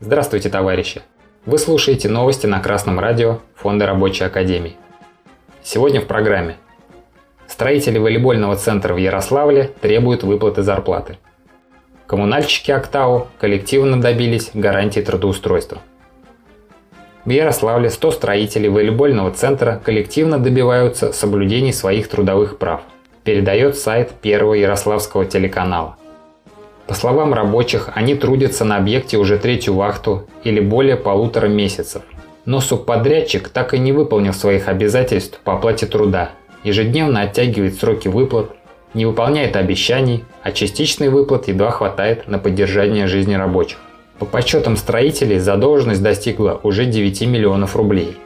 Здравствуйте, товарищи! Вы слушаете новости на Красном радио Фонда Рабочей Академии. Сегодня в программе. Строители волейбольного центра в Ярославле требуют выплаты зарплаты. Коммунальщики Октау коллективно добились гарантии трудоустройства. В Ярославле 100 строителей волейбольного центра коллективно добиваются соблюдений своих трудовых прав, передает сайт первого ярославского телеканала. По словам рабочих, они трудятся на объекте уже третью вахту или более полутора месяцев. Но субподрядчик так и не выполнил своих обязательств по оплате труда, ежедневно оттягивает сроки выплат, не выполняет обещаний, а частичный выплат едва хватает на поддержание жизни рабочих. По подсчетам строителей задолженность достигла уже 9 миллионов рублей.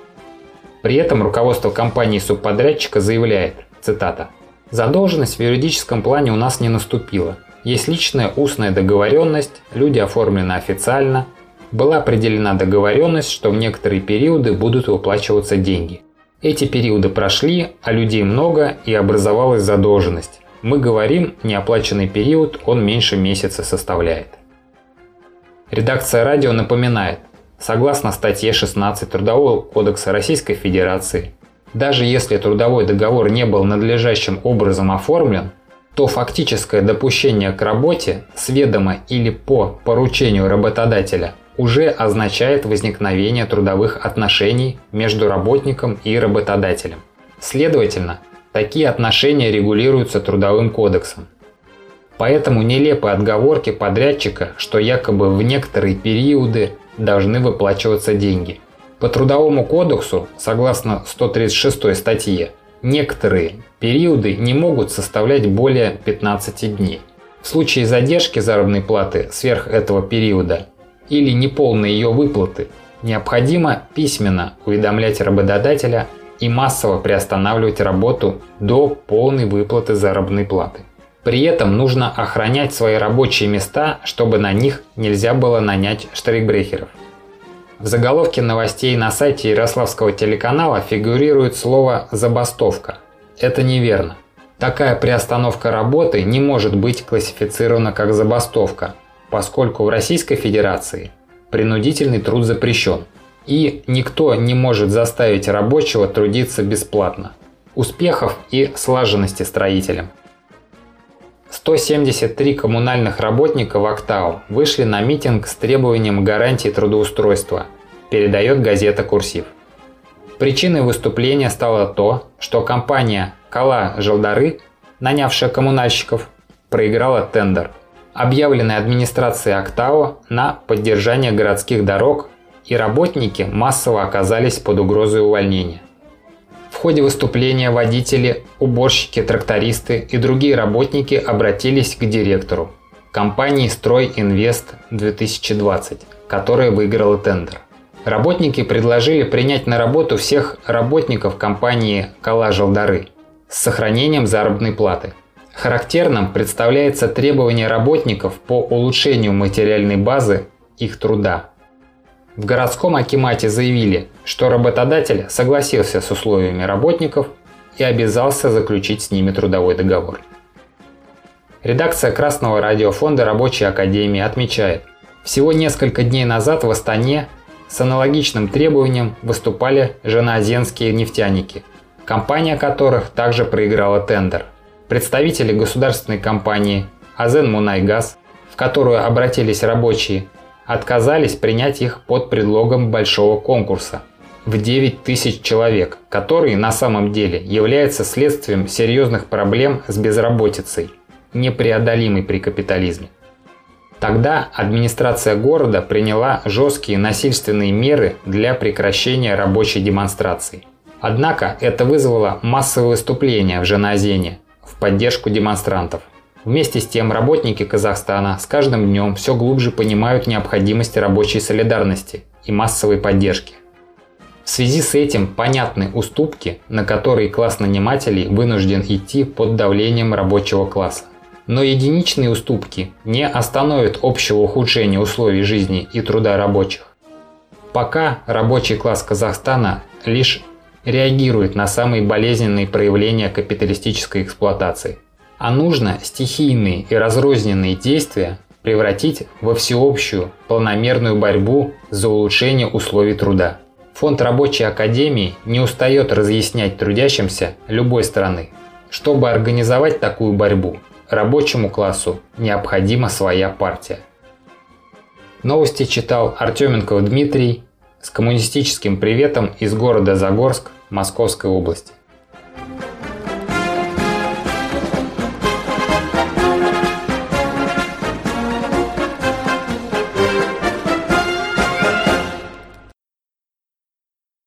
При этом руководство компании субподрядчика заявляет, цитата, «Задолженность в юридическом плане у нас не наступила, есть личная устная договоренность, люди оформлены официально. Была определена договоренность, что в некоторые периоды будут выплачиваться деньги. Эти периоды прошли, а людей много и образовалась задолженность. Мы говорим, неоплаченный период он меньше месяца составляет. Редакция радио напоминает, согласно статье 16 Трудового кодекса Российской Федерации, даже если трудовой договор не был надлежащим образом оформлен, то фактическое допущение к работе с ведома или по поручению работодателя уже означает возникновение трудовых отношений между работником и работодателем. Следовательно, такие отношения регулируются Трудовым кодексом. Поэтому нелепы отговорки подрядчика, что якобы в некоторые периоды должны выплачиваться деньги. По Трудовому кодексу, согласно 136 статье, Некоторые периоды не могут составлять более 15 дней. В случае задержки заработной платы сверх этого периода или неполной ее выплаты необходимо письменно уведомлять работодателя и массово приостанавливать работу до полной выплаты заработной платы. При этом нужно охранять свои рабочие места, чтобы на них нельзя было нанять штрихбрехеров. В заголовке новостей на сайте Ярославского телеканала фигурирует слово «забастовка». Это неверно. Такая приостановка работы не может быть классифицирована как забастовка, поскольку в Российской Федерации принудительный труд запрещен, и никто не может заставить рабочего трудиться бесплатно. Успехов и слаженности строителям. 173 коммунальных работника в Октау вышли на митинг с требованием гарантии трудоустройства, передает газета «Курсив». Причиной выступления стало то, что компания «Кала Желдары», нанявшая коммунальщиков, проиграла тендер, объявленный администрацией Октау на поддержание городских дорог, и работники массово оказались под угрозой увольнения. Ходе выступления водители, уборщики, трактористы и другие работники обратились к директору компании «Строй Инвест 2020», которая выиграла тендер. Работники предложили принять на работу всех работников компании «Кала Желдары» с сохранением заработной платы. Характерным представляется требование работников по улучшению материальной базы их труда в городском Акимате заявили, что работодатель согласился с условиями работников и обязался заключить с ними трудовой договор. Редакция Красного радиофонда Рабочей Академии отмечает, всего несколько дней назад в Астане с аналогичным требованием выступали женоозенские нефтяники, компания которых также проиграла тендер. Представители государственной компании Азен Мунайгаз, в которую обратились рабочие, отказались принять их под предлогом большого конкурса в 9 тысяч человек, который на самом деле является следствием серьезных проблем с безработицей, непреодолимой при капитализме. Тогда администрация города приняла жесткие насильственные меры для прекращения рабочей демонстрации. Однако это вызвало массовые выступления в Женазене в поддержку демонстрантов. Вместе с тем работники Казахстана с каждым днем все глубже понимают необходимость рабочей солидарности и массовой поддержки. В связи с этим понятны уступки, на которые класс нанимателей вынужден идти под давлением рабочего класса. Но единичные уступки не остановят общего ухудшения условий жизни и труда рабочих. Пока рабочий класс Казахстана лишь реагирует на самые болезненные проявления капиталистической эксплуатации – а нужно стихийные и разрозненные действия превратить во всеобщую планомерную борьбу за улучшение условий труда. Фонд Рабочей Академии не устает разъяснять трудящимся любой страны. Чтобы организовать такую борьбу, рабочему классу необходима своя партия. Новости читал Артеменков Дмитрий с коммунистическим приветом из города Загорск Московской области.